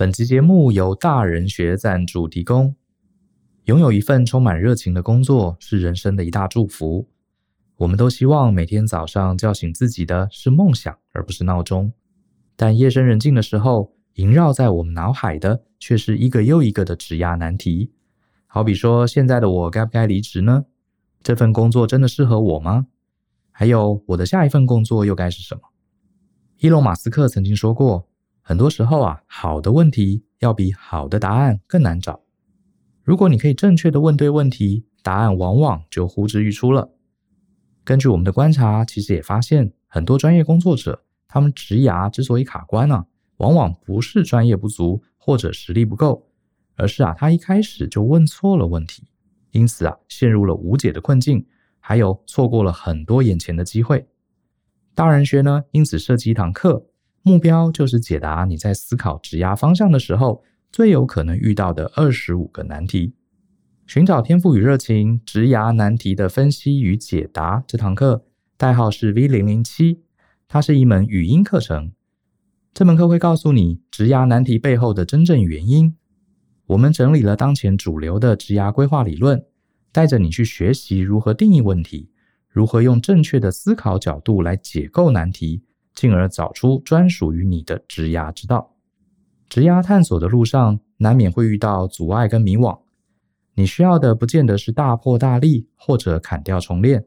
本集节目由大人学赞助提供。拥有一份充满热情的工作是人生的一大祝福。我们都希望每天早上叫醒自己的是梦想，而不是闹钟。但夜深人静的时候，萦绕在我们脑海的却是一个又一个的职涯难题。好比说，现在的我该不该离职呢？这份工作真的适合我吗？还有，我的下一份工作又该是什么？伊隆马斯克曾经说过。很多时候啊，好的问题要比好的答案更难找。如果你可以正确的问对问题，答案往往就呼之欲出了。根据我们的观察，其实也发现很多专业工作者，他们职涯之所以卡关啊，往往不是专业不足或者实力不够，而是啊，他一开始就问错了问题，因此啊，陷入了无解的困境，还有错过了很多眼前的机会。大人学呢，因此设计一堂课。目标就是解答你在思考职涯方向的时候最有可能遇到的二十五个难题。寻找天赋与热情，职涯难题的分析与解答。这堂课代号是 V 零零七，它是一门语音课程。这门课会告诉你职涯难题背后的真正原因。我们整理了当前主流的职涯规划理论，带着你去学习如何定义问题，如何用正确的思考角度来解构难题。进而找出专属于你的职涯之道。职涯探索的路上，难免会遇到阻碍跟迷惘。你需要的不见得是大破大立或者砍掉重练，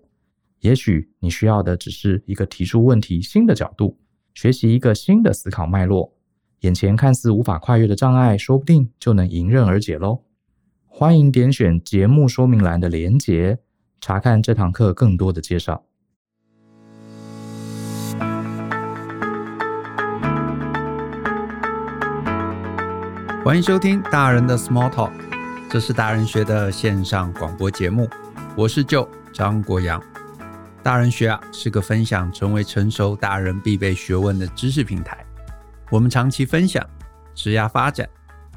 也许你需要的只是一个提出问题新的角度，学习一个新的思考脉络。眼前看似无法跨越的障碍，说不定就能迎刃而解喽。欢迎点选节目说明栏的连结，查看这堂课更多的介绍。欢迎收听大人的 Small Talk，这是大人学的线上广播节目。我是 Joe 张国阳。大人学啊是个分享成为成熟大人必备学问的知识平台。我们长期分享职业发展、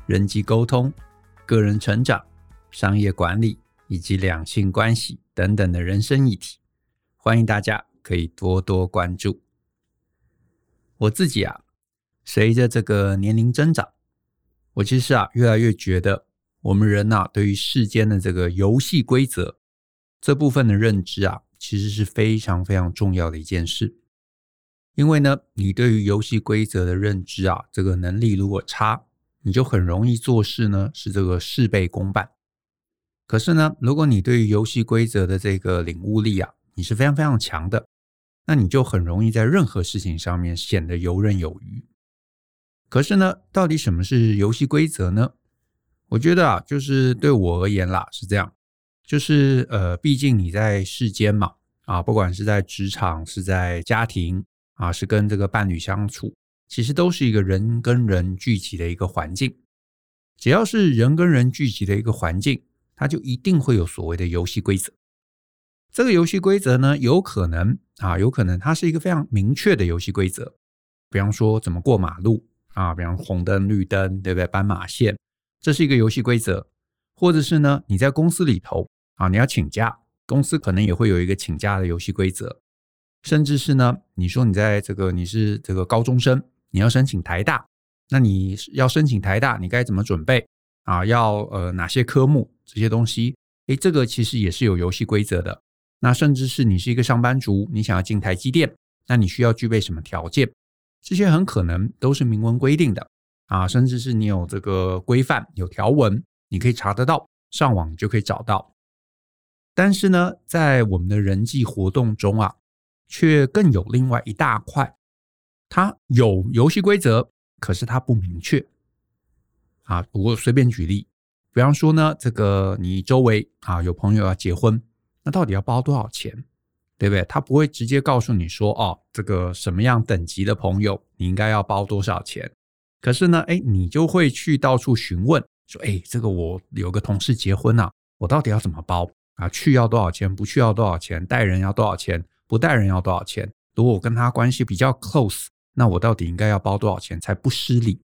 人际沟通、个人成长、商业管理以及两性关系等等的人生议题。欢迎大家可以多多关注。我自己啊，随着这个年龄增长。我其实啊，越来越觉得我们人呐，对于世间的这个游戏规则这部分的认知啊，其实是非常非常重要的一件事。因为呢，你对于游戏规则的认知啊，这个能力如果差，你就很容易做事呢是这个事倍功半。可是呢，如果你对于游戏规则的这个领悟力啊，你是非常非常强的，那你就很容易在任何事情上面显得游刃有余。可是呢，到底什么是游戏规则呢？我觉得啊，就是对我而言啦，是这样，就是呃，毕竟你在世间嘛，啊，不管是在职场，是在家庭，啊，是跟这个伴侣相处，其实都是一个人跟人聚集的一个环境。只要是人跟人聚集的一个环境，它就一定会有所谓的游戏规则。这个游戏规则呢，有可能啊，有可能它是一个非常明确的游戏规则，比方说怎么过马路。啊，比方红灯、绿灯，对不对？斑马线，这是一个游戏规则。或者是呢，你在公司里头啊，你要请假，公司可能也会有一个请假的游戏规则。甚至是呢，你说你在这个你是这个高中生，你要申请台大，那你要申请台大，你该怎么准备啊？要呃哪些科目这些东西？诶，这个其实也是有游戏规则的。那甚至是你是一个上班族，你想要进台积电，那你需要具备什么条件？这些很可能都是明文规定的啊，甚至是你有这个规范、有条文，你可以查得到，上网就可以找到。但是呢，在我们的人际活动中啊，却更有另外一大块，它有游戏规则，可是它不明确啊。我随便举例，比方说呢，这个你周围啊有朋友要结婚，那到底要包多少钱？对不对？他不会直接告诉你说，哦，这个什么样等级的朋友，你应该要包多少钱。可是呢，哎，你就会去到处询问，说，哎，这个我有个同事结婚啊，我到底要怎么包啊？去要多少钱？不去要多少钱？带人要多少钱？不带人要多少钱？如果我跟他关系比较 close，那我到底应该要包多少钱才不失礼？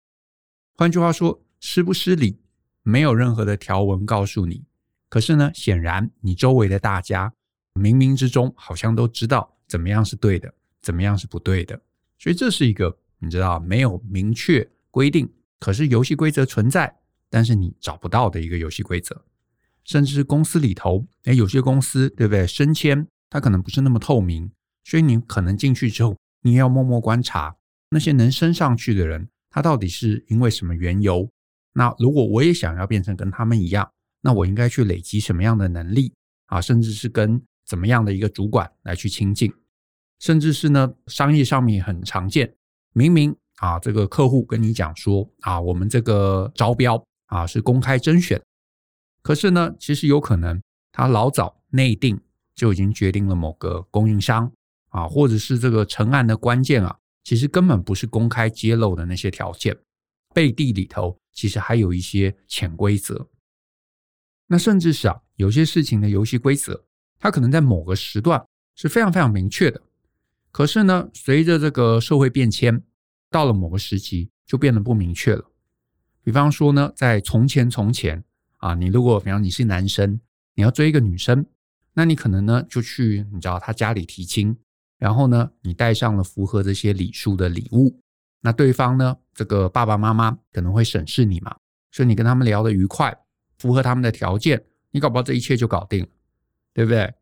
换句话说，失不失礼，没有任何的条文告诉你。可是呢，显然你周围的大家。冥冥之中，好像都知道怎么样是对的，怎么样是不对的，所以这是一个你知道没有明确规定，可是游戏规则存在，但是你找不到的一个游戏规则。甚至公司里头，诶，有些公司对不对？升迁它可能不是那么透明，所以你可能进去之后，你要默默观察那些能升上去的人，他到底是因为什么缘由。那如果我也想要变成跟他们一样，那我应该去累积什么样的能力啊？甚至是跟怎么样的一个主管来去亲近，甚至是呢，商业上面很常见，明明啊，这个客户跟你讲说啊，我们这个招标啊是公开甄选，可是呢，其实有可能他老早内定就已经决定了某个供应商啊，或者是这个成案的关键啊，其实根本不是公开揭露的那些条件，背地里头其实还有一些潜规则。那甚至是啊，有些事情的游戏规则，它可能在某个时段是非常非常明确的，可是呢，随着这个社会变迁，到了某个时期就变得不明确了。比方说呢，在从前从前啊，你如果比方你是男生，你要追一个女生，那你可能呢就去你知道他家里提亲，然后呢你带上了符合这些礼数的礼物，那对方呢这个爸爸妈妈可能会审视你嘛，所以你跟他们聊得愉快。符合他们的条件，你搞不好这一切就搞定了，对不对？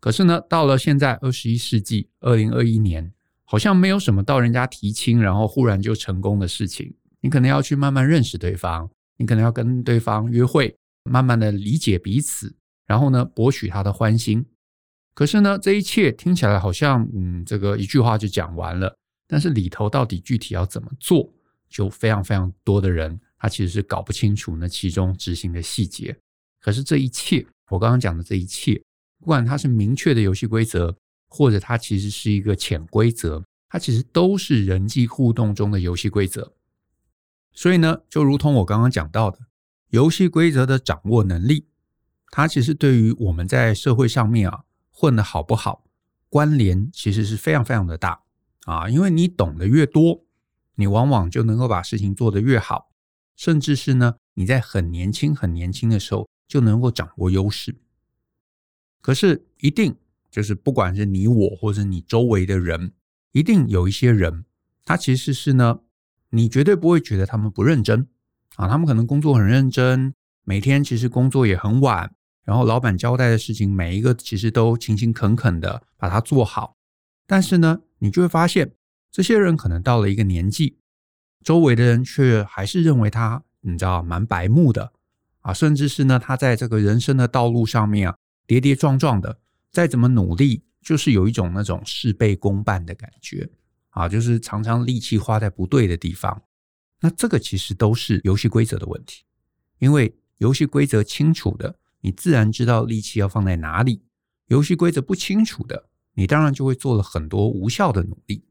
可是呢，到了现在二十一世纪二零二一年，好像没有什么到人家提亲，然后忽然就成功的事情。你可能要去慢慢认识对方，你可能要跟对方约会，慢慢的理解彼此，然后呢，博取他的欢心。可是呢，这一切听起来好像，嗯，这个一句话就讲完了，但是里头到底具体要怎么做，就非常非常多的人。他其实是搞不清楚那其中执行的细节，可是这一切，我刚刚讲的这一切，不管它是明确的游戏规则，或者它其实是一个潜规则，它其实都是人际互动中的游戏规则。所以呢，就如同我刚刚讲到的，游戏规则的掌握能力，它其实对于我们在社会上面啊混得好不好，关联其实是非常非常的大啊，因为你懂得越多，你往往就能够把事情做得越好。甚至是呢，你在很年轻、很年轻的时候就能够掌握优势。可是，一定就是不管是你我，或者你周围的人，一定有一些人，他其实是呢，你绝对不会觉得他们不认真啊，他们可能工作很认真，每天其实工作也很晚，然后老板交代的事情每一个其实都勤勤恳恳的把它做好。但是呢，你就会发现，这些人可能到了一个年纪。周围的人却还是认为他，你知道，蛮白目的啊，甚至是呢，他在这个人生的道路上面啊，跌跌撞撞的，再怎么努力，就是有一种那种事倍功半的感觉啊，就是常常力气花在不对的地方。那这个其实都是游戏规则的问题，因为游戏规则清楚的，你自然知道力气要放在哪里；游戏规则不清楚的，你当然就会做了很多无效的努力。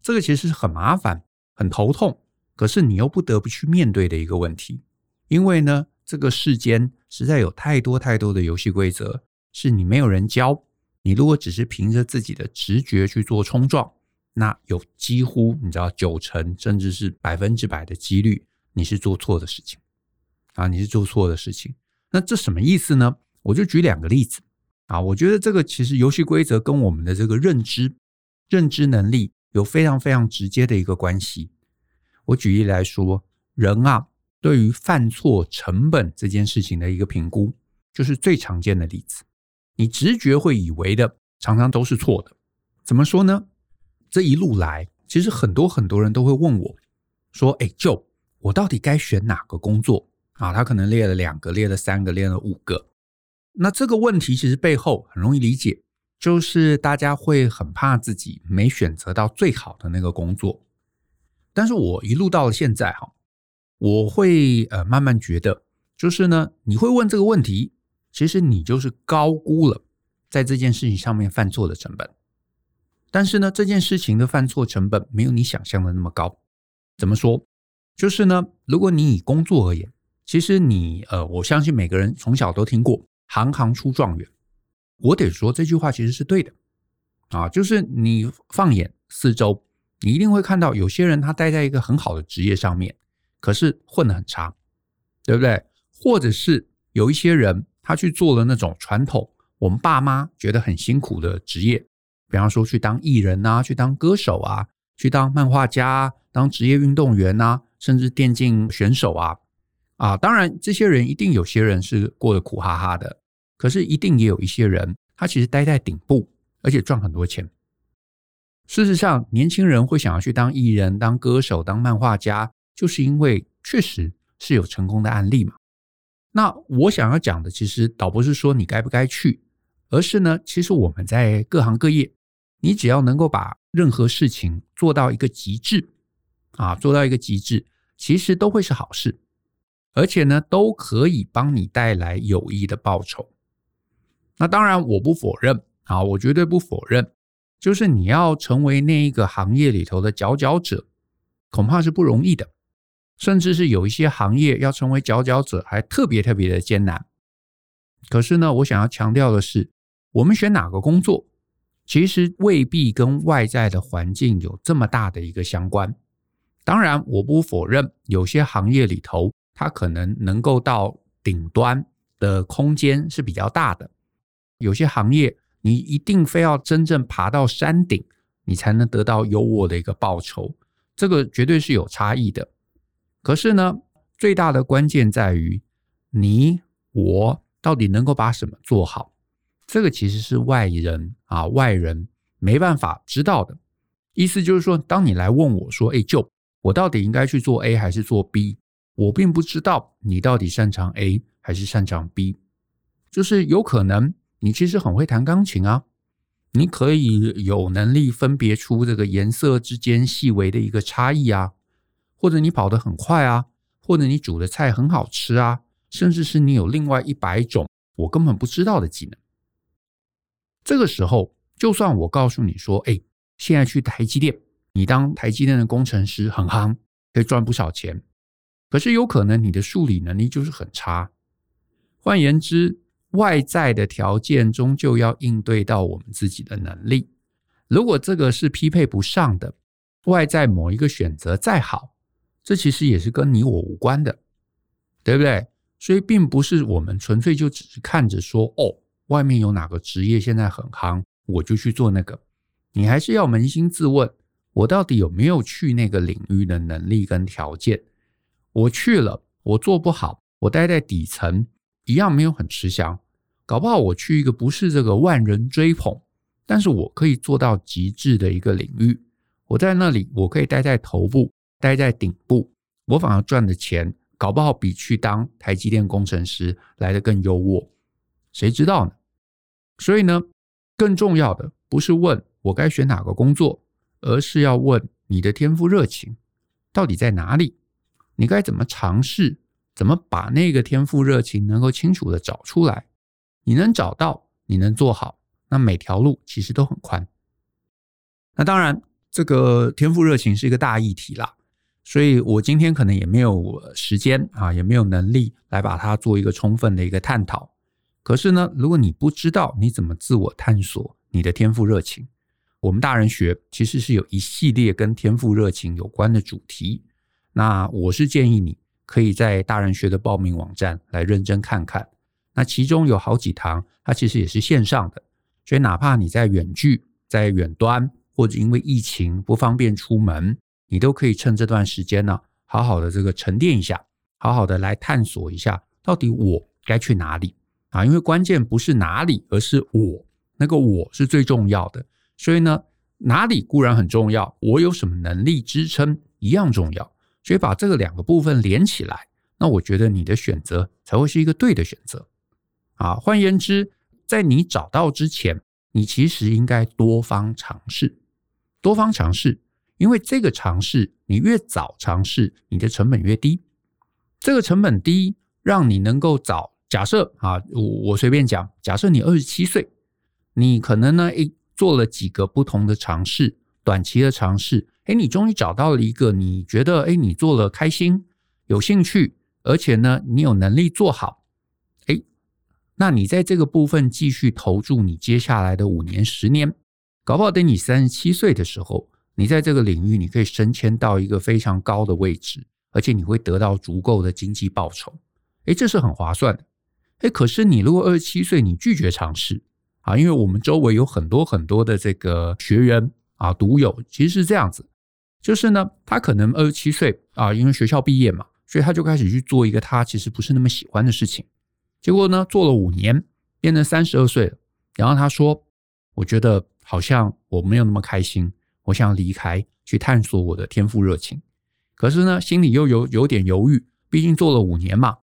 这个其实是很麻烦。很头痛，可是你又不得不去面对的一个问题，因为呢，这个世间实在有太多太多的游戏规则是你没有人教，你如果只是凭着自己的直觉去做冲撞，那有几乎你知道九成甚至是百分之百的几率你是做错的事情啊，你是做错的事情。那这什么意思呢？我就举两个例子啊，我觉得这个其实游戏规则跟我们的这个认知、认知能力。有非常非常直接的一个关系。我举例来说，人啊，对于犯错成本这件事情的一个评估，就是最常见的例子。你直觉会以为的，常常都是错的。怎么说呢？这一路来，其实很多很多人都会问我，说：“哎就我到底该选哪个工作啊？”他可能列了两个，列了三个，列了五个。那这个问题其实背后很容易理解。就是大家会很怕自己没选择到最好的那个工作，但是我一路到了现在哈，我会呃慢慢觉得，就是呢，你会问这个问题，其实你就是高估了在这件事情上面犯错的成本。但是呢，这件事情的犯错成本没有你想象的那么高。怎么说？就是呢，如果你以工作而言，其实你呃，我相信每个人从小都听过“行行出状元”。我得说这句话其实是对的，啊，就是你放眼四周，你一定会看到有些人他待在一个很好的职业上面，可是混得很差，对不对？或者是有一些人他去做了那种传统我们爸妈觉得很辛苦的职业，比方说去当艺人啊，去当歌手啊，去当漫画家啊，当职业运动员啊，甚至电竞选手啊，啊，当然这些人一定有些人是过得苦哈哈的，可是一定也有一些人，他其实待在顶部，而且赚很多钱。事实上，年轻人会想要去当艺人、当歌手、当漫画家，就是因为确实是有成功的案例嘛。那我想要讲的，其实倒不是说你该不该去，而是呢，其实我们在各行各业，你只要能够把任何事情做到一个极致，啊，做到一个极致，其实都会是好事，而且呢，都可以帮你带来有益的报酬。那当然，我不否认啊，我绝对不否认。就是你要成为那一个行业里头的佼佼者，恐怕是不容易的，甚至是有一些行业要成为佼佼者还特别特别的艰难。可是呢，我想要强调的是，我们选哪个工作，其实未必跟外在的环境有这么大的一个相关。当然，我不否认有些行业里头，它可能能够到顶端的空间是比较大的，有些行业。你一定非要真正爬到山顶，你才能得到优渥的一个报酬，这个绝对是有差异的。可是呢，最大的关键在于你我到底能够把什么做好，这个其实是外人啊，外人没办法知道的。意思就是说，当你来问我说：“哎，就我到底应该去做 A 还是做 B？” 我并不知道你到底擅长 A 还是擅长 B，就是有可能。你其实很会弹钢琴啊，你可以有能力分别出这个颜色之间细微的一个差异啊，或者你跑得很快啊，或者你煮的菜很好吃啊，甚至是你有另外一百种我根本不知道的技能。这个时候，就算我告诉你说，哎，现在去台积电，你当台积电的工程师很夯，可以赚不少钱，可是有可能你的数理能力就是很差。换言之，外在的条件终究要应对到我们自己的能力。如果这个是匹配不上的，外在某一个选择再好，这其实也是跟你我无关的，对不对？所以并不是我们纯粹就只是看着说，哦，外面有哪个职业现在很夯，我就去做那个。你还是要扪心自问，我到底有没有去那个领域的能力跟条件？我去了，我做不好，我待在底层，一样没有很吃香。搞不好我去一个不是这个万人追捧，但是我可以做到极致的一个领域。我在那里，我可以待在头部，待在顶部，我反而赚的钱，搞不好比去当台积电工程师来的更优渥。谁知道呢？所以呢，更重要的不是问我该选哪个工作，而是要问你的天赋热情到底在哪里？你该怎么尝试？怎么把那个天赋热情能够清楚地找出来？你能找到，你能做好，那每条路其实都很宽。那当然，这个天赋热情是一个大议题啦，所以我今天可能也没有时间啊，也没有能力来把它做一个充分的一个探讨。可是呢，如果你不知道你怎么自我探索你的天赋热情，我们大人学其实是有一系列跟天赋热情有关的主题。那我是建议你可以在大人学的报名网站来认真看看。那其中有好几堂，它其实也是线上的，所以哪怕你在远距、在远端，或者因为疫情不方便出门，你都可以趁这段时间呢，好好的这个沉淀一下，好好的来探索一下，到底我该去哪里啊？因为关键不是哪里，而是我，那个我是最重要的。所以呢，哪里固然很重要，我有什么能力支撑一样重要。所以把这个两个部分连起来，那我觉得你的选择才会是一个对的选择。啊，换言之，在你找到之前，你其实应该多方尝试，多方尝试，因为这个尝试，你越早尝试，你的成本越低。这个成本低，让你能够早。假设啊，我我随便讲，假设你二十七岁，你可能呢，诶，做了几个不同的尝试，短期的尝试，诶，你终于找到了一个你觉得，诶，你做了开心、有兴趣，而且呢，你有能力做好。那你在这个部分继续投注你接下来的五年、十年，搞不好等你三十七岁的时候，你在这个领域你可以升迁到一个非常高的位置，而且你会得到足够的经济报酬，诶，这是很划算的。诶，可是你如果二十七岁你拒绝尝试啊，因为我们周围有很多很多的这个学员啊、读友，其实是这样子，就是呢，他可能二十七岁啊，因为学校毕业嘛，所以他就开始去做一个他其实不是那么喜欢的事情。结果呢，做了五年，变成三十二岁了。然后他说：“我觉得好像我没有那么开心，我想离开，去探索我的天赋热情。可是呢，心里又有有点犹豫，毕竟做了五年嘛，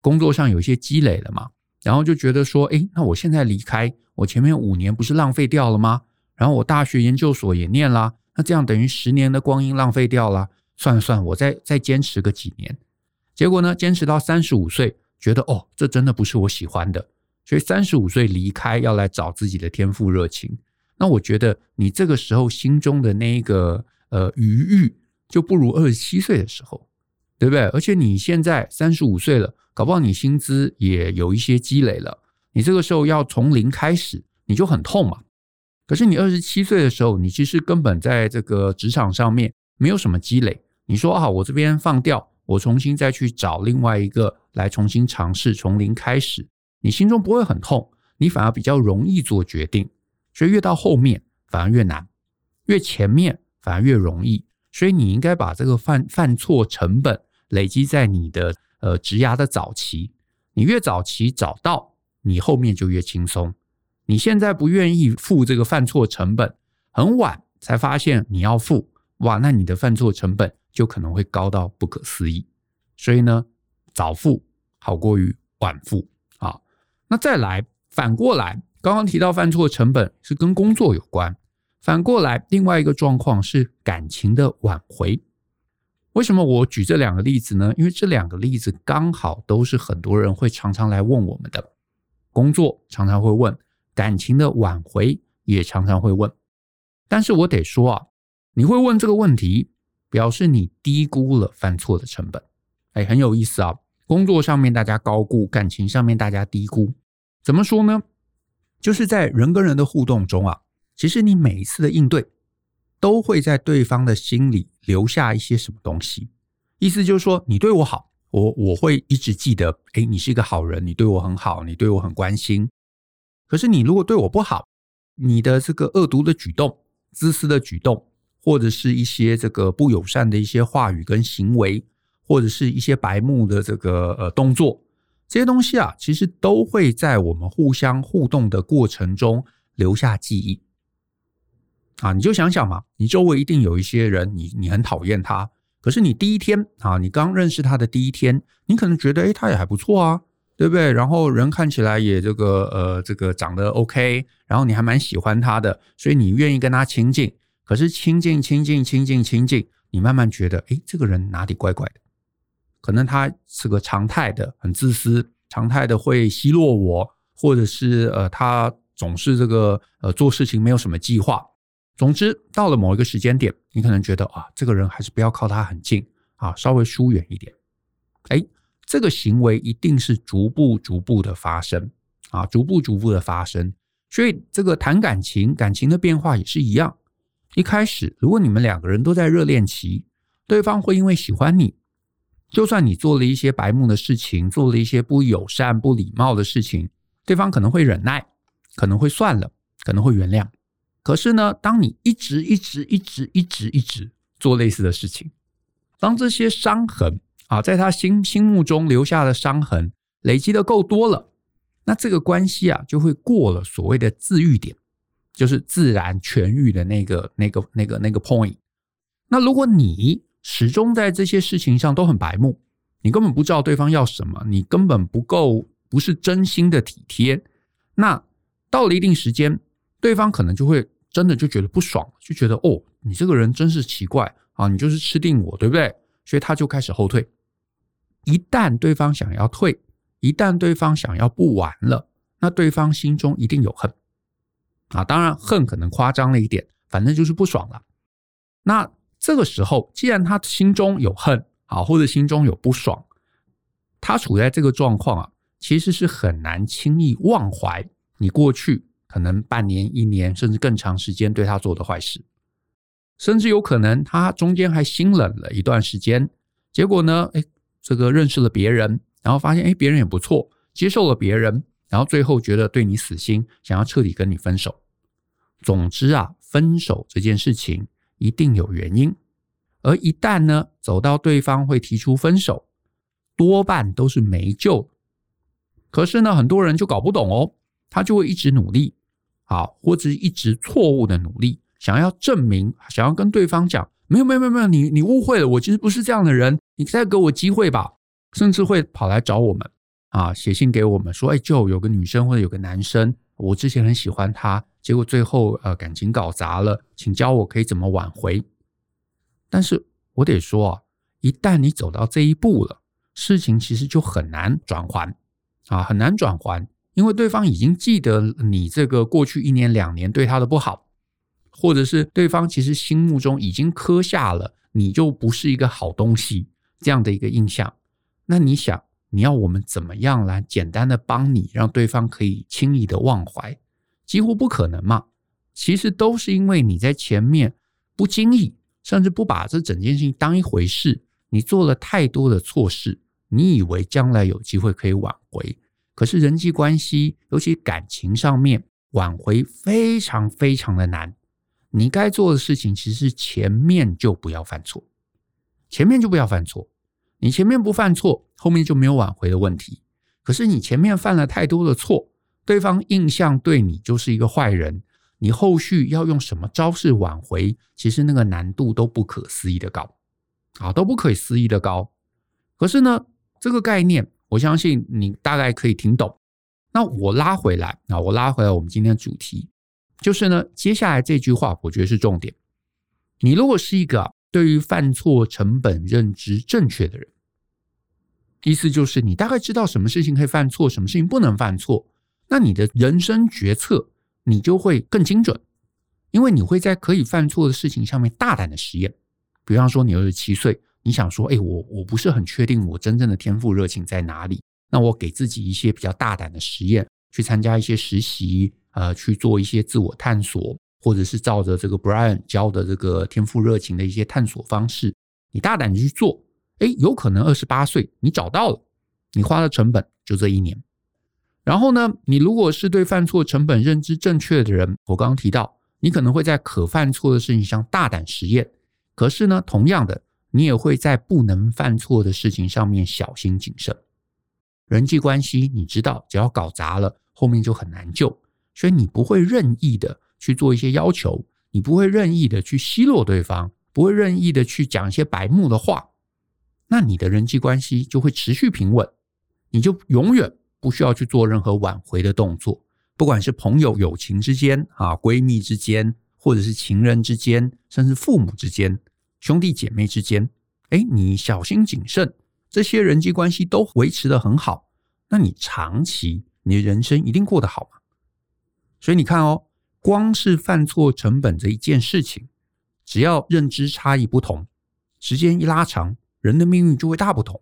工作上有些积累了嘛。然后就觉得说，诶，那我现在离开，我前面五年不是浪费掉了吗？然后我大学研究所也念啦，那这样等于十年的光阴浪费掉了。算了算了，我再再坚持个几年。结果呢，坚持到三十五岁，觉得哦，这真的不是我喜欢的。”所以三十五岁离开，要来找自己的天赋热情。那我觉得你这个时候心中的那一个呃余裕，就不如二十七岁的时候，对不对？而且你现在三十五岁了，搞不好你薪资也有一些积累了。你这个时候要从零开始，你就很痛嘛。可是你二十七岁的时候，你其实根本在这个职场上面没有什么积累。你说啊，我这边放掉，我重新再去找另外一个来重新尝试，从零开始。你心中不会很痛，你反而比较容易做决定，所以越到后面反而越难，越前面反而越容易。所以你应该把这个犯犯错成本累积在你的呃职涯的早期，你越早期找到，你后面就越轻松。你现在不愿意付这个犯错成本，很晚才发现你要付，哇，那你的犯错成本就可能会高到不可思议。所以呢，早付好过于晚付啊。那再来，反过来，刚刚提到犯错成本是跟工作有关。反过来，另外一个状况是感情的挽回。为什么我举这两个例子呢？因为这两个例子刚好都是很多人会常常来问我们的。工作常常会问，感情的挽回也常常会问。但是我得说啊，你会问这个问题，表示你低估了犯错的成本。哎，很有意思啊。工作上面大家高估，感情上面大家低估。怎么说呢？就是在人跟人的互动中啊，其实你每一次的应对，都会在对方的心里留下一些什么东西。意思就是说，你对我好，我我会一直记得，哎，你是一个好人，你对我很好，你对我很关心。可是你如果对我不好，你的这个恶毒的举动、自私的举动，或者是一些这个不友善的一些话语跟行为。或者是一些白目的这个呃动作，这些东西啊，其实都会在我们互相互动的过程中留下记忆。啊，你就想想嘛，你周围一定有一些人，你你很讨厌他，可是你第一天啊，你刚认识他的第一天，你可能觉得，诶，他也还不错啊，对不对？然后人看起来也这个呃这个长得 OK，然后你还蛮喜欢他的，所以你愿意跟他亲近。可是亲近亲近亲近亲近，你慢慢觉得，诶，这个人哪里怪怪的。可能他是个常态的，很自私，常态的会奚落我，或者是呃，他总是这个呃做事情没有什么计划。总之，到了某一个时间点，你可能觉得啊，这个人还是不要靠他很近啊，稍微疏远一点。哎，这个行为一定是逐步逐步的发生啊，逐步逐步的发生。所以这个谈感情，感情的变化也是一样。一开始，如果你们两个人都在热恋期，对方会因为喜欢你。就算你做了一些白目的事情，做了一些不友善、不礼貌的事情，对方可能会忍耐，可能会算了，可能会原谅。可是呢，当你一直、一直、一直、一直、一直做类似的事情，当这些伤痕啊，在他心心目中留下的伤痕累积的够多了，那这个关系啊，就会过了所谓的自愈点，就是自然痊愈的那个、那个、那个、那个 point。那如果你始终在这些事情上都很白目，你根本不知道对方要什么，你根本不够，不是真心的体贴。那到了一定时间，对方可能就会真的就觉得不爽，就觉得哦，你这个人真是奇怪啊，你就是吃定我，对不对？所以他就开始后退。一旦对方想要退，一旦对方想要不玩了，那对方心中一定有恨啊。当然，恨可能夸张了一点，反正就是不爽了。那。这个时候，既然他心中有恨啊，或者心中有不爽，他处在这个状况啊，其实是很难轻易忘怀你过去可能半年、一年甚至更长时间对他做的坏事，甚至有可能他中间还心冷了一段时间，结果呢，哎，这个认识了别人，然后发现哎，别人也不错，接受了别人，然后最后觉得对你死心，想要彻底跟你分手。总之啊，分手这件事情。一定有原因，而一旦呢走到对方会提出分手，多半都是没救。可是呢，很多人就搞不懂哦，他就会一直努力，好，或者一直错误的努力，想要证明，想要跟对方讲，没有没有没有没有，你你误会了，我其实不是这样的人，你再给我机会吧，甚至会跑来找我们啊，写信给我们说，哎，就有个女生或者有个男生，我之前很喜欢他，结果最后呃感情搞砸了，请教我可以怎么挽回。但是我得说啊，一旦你走到这一步了，事情其实就很难转还。啊，很难转还，因为对方已经记得你这个过去一年两年对他的不好，或者是对方其实心目中已经刻下了你就不是一个好东西这样的一个印象。那你想，你要我们怎么样来简单的帮你，让对方可以轻易的忘怀？几乎不可能嘛。其实都是因为你在前面不经意，甚至不把这整件事情当一回事，你做了太多的错事。你以为将来有机会可以挽回，可是人际关系，尤其感情上面挽回非常非常的难。你该做的事情其实前面就不要犯错，前面就不要犯错。你前面不犯错，后面就没有挽回的问题。可是你前面犯了太多的错，对方印象对你就是一个坏人，你后续要用什么招式挽回，其实那个难度都不可思议的高，啊，都不可思议的高。可是呢，这个概念，我相信你大概可以听懂。那我拉回来啊，我拉回来，我们今天主题就是呢，接下来这句话，我觉得是重点。你如果是一个对于犯错成本认知正确的人，意思就是你大概知道什么事情可以犯错，什么事情不能犯错，那你的人生决策你就会更精准，因为你会在可以犯错的事情上面大胆的实验。比方说，你二十七岁。你想说，哎，我我不是很确定我真正的天赋热情在哪里？那我给自己一些比较大胆的实验，去参加一些实习，呃，去做一些自我探索，或者是照着这个 Brian 教的这个天赋热情的一些探索方式，你大胆去做，哎，有可能二十八岁你找到了，你花的成本就这一年。然后呢，你如果是对犯错成本认知正确的人，我刚刚提到，你可能会在可犯错的事情上大胆实验，可是呢，同样的。你也会在不能犯错的事情上面小心谨慎。人际关系，你知道，只要搞砸了，后面就很难救，所以你不会任意的去做一些要求，你不会任意的去奚落对方，不会任意的去讲一些白目的话，那你的人际关系就会持续平稳，你就永远不需要去做任何挽回的动作，不管是朋友、友情之间啊，闺蜜之间，或者是情人之间，甚至父母之间。兄弟姐妹之间，哎，你小心谨慎，这些人际关系都维持的很好，那你长期你的人生一定过得好吗？所以你看哦，光是犯错成本这一件事情，只要认知差异不同，时间一拉长，人的命运就会大不同。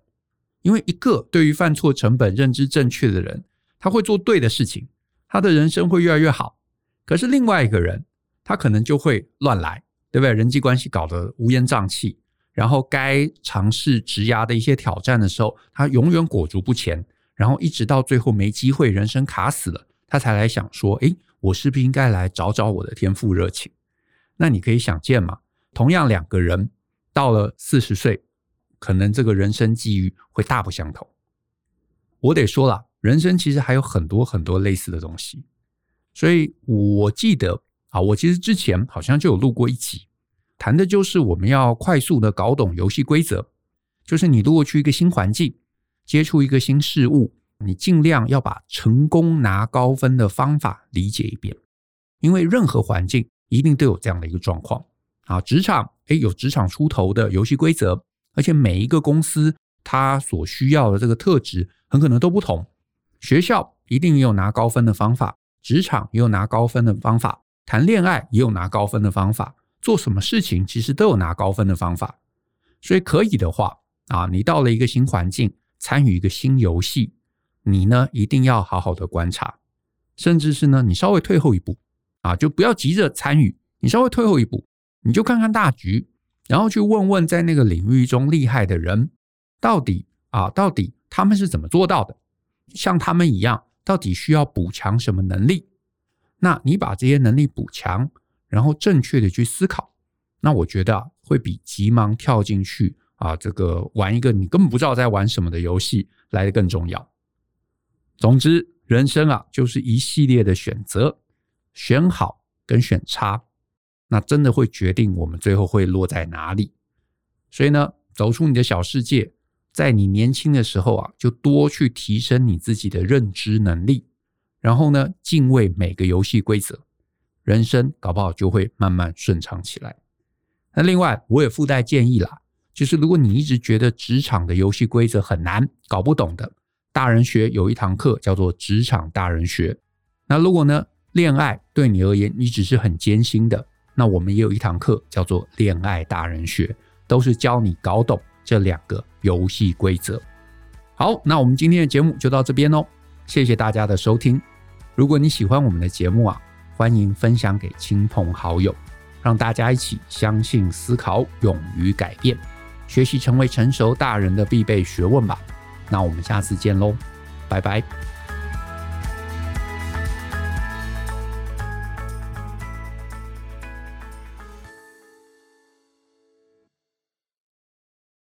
因为一个对于犯错成本认知正确的人，他会做对的事情，他的人生会越来越好。可是另外一个人，他可能就会乱来。对不对？人际关系搞得乌烟瘴气，然后该尝试职涯的一些挑战的时候，他永远裹足不前，然后一直到最后没机会，人生卡死了，他才来想说：诶，我是不是应该来找找我的天赋热情？那你可以想见嘛，同样两个人到了四十岁，可能这个人生际遇会大不相同。我得说了，人生其实还有很多很多类似的东西，所以我记得。啊，我其实之前好像就有录过一集，谈的就是我们要快速的搞懂游戏规则。就是你如果去一个新环境，接触一个新事物，你尽量要把成功拿高分的方法理解一遍，因为任何环境一定都有这样的一个状况。啊，职场，诶，有职场出头的游戏规则，而且每一个公司它所需要的这个特质很可能都不同。学校一定也有拿高分的方法，职场也有拿高分的方法。谈恋爱也有拿高分的方法，做什么事情其实都有拿高分的方法，所以可以的话啊，你到了一个新环境，参与一个新游戏，你呢一定要好好的观察，甚至是呢你稍微退后一步啊，就不要急着参与，你稍微退后一步，你就看看大局，然后去问问在那个领域中厉害的人，到底啊到底他们是怎么做到的，像他们一样，到底需要补强什么能力？那你把这些能力补强，然后正确的去思考，那我觉得会比急忙跳进去啊，这个玩一个你根本不知道在玩什么的游戏来的更重要。总之，人生啊，就是一系列的选择，选好跟选差，那真的会决定我们最后会落在哪里。所以呢，走出你的小世界，在你年轻的时候啊，就多去提升你自己的认知能力，然后呢，敬畏每个游戏规则，人生搞不好就会慢慢顺畅起来。那另外，我也附带建议啦，就是如果你一直觉得职场的游戏规则很难搞不懂的。大人学有一堂课叫做职场大人学。那如果呢，恋爱对你而言你只是很艰辛的，那我们也有一堂课叫做恋爱大人学，都是教你搞懂这两个游戏规则。好，那我们今天的节目就到这边喽，谢谢大家的收听。如果你喜欢我们的节目啊，欢迎分享给亲朋好友，让大家一起相信、思考、勇于改变，学习成为成熟大人的必备学问吧。那我们下次见喽，拜拜。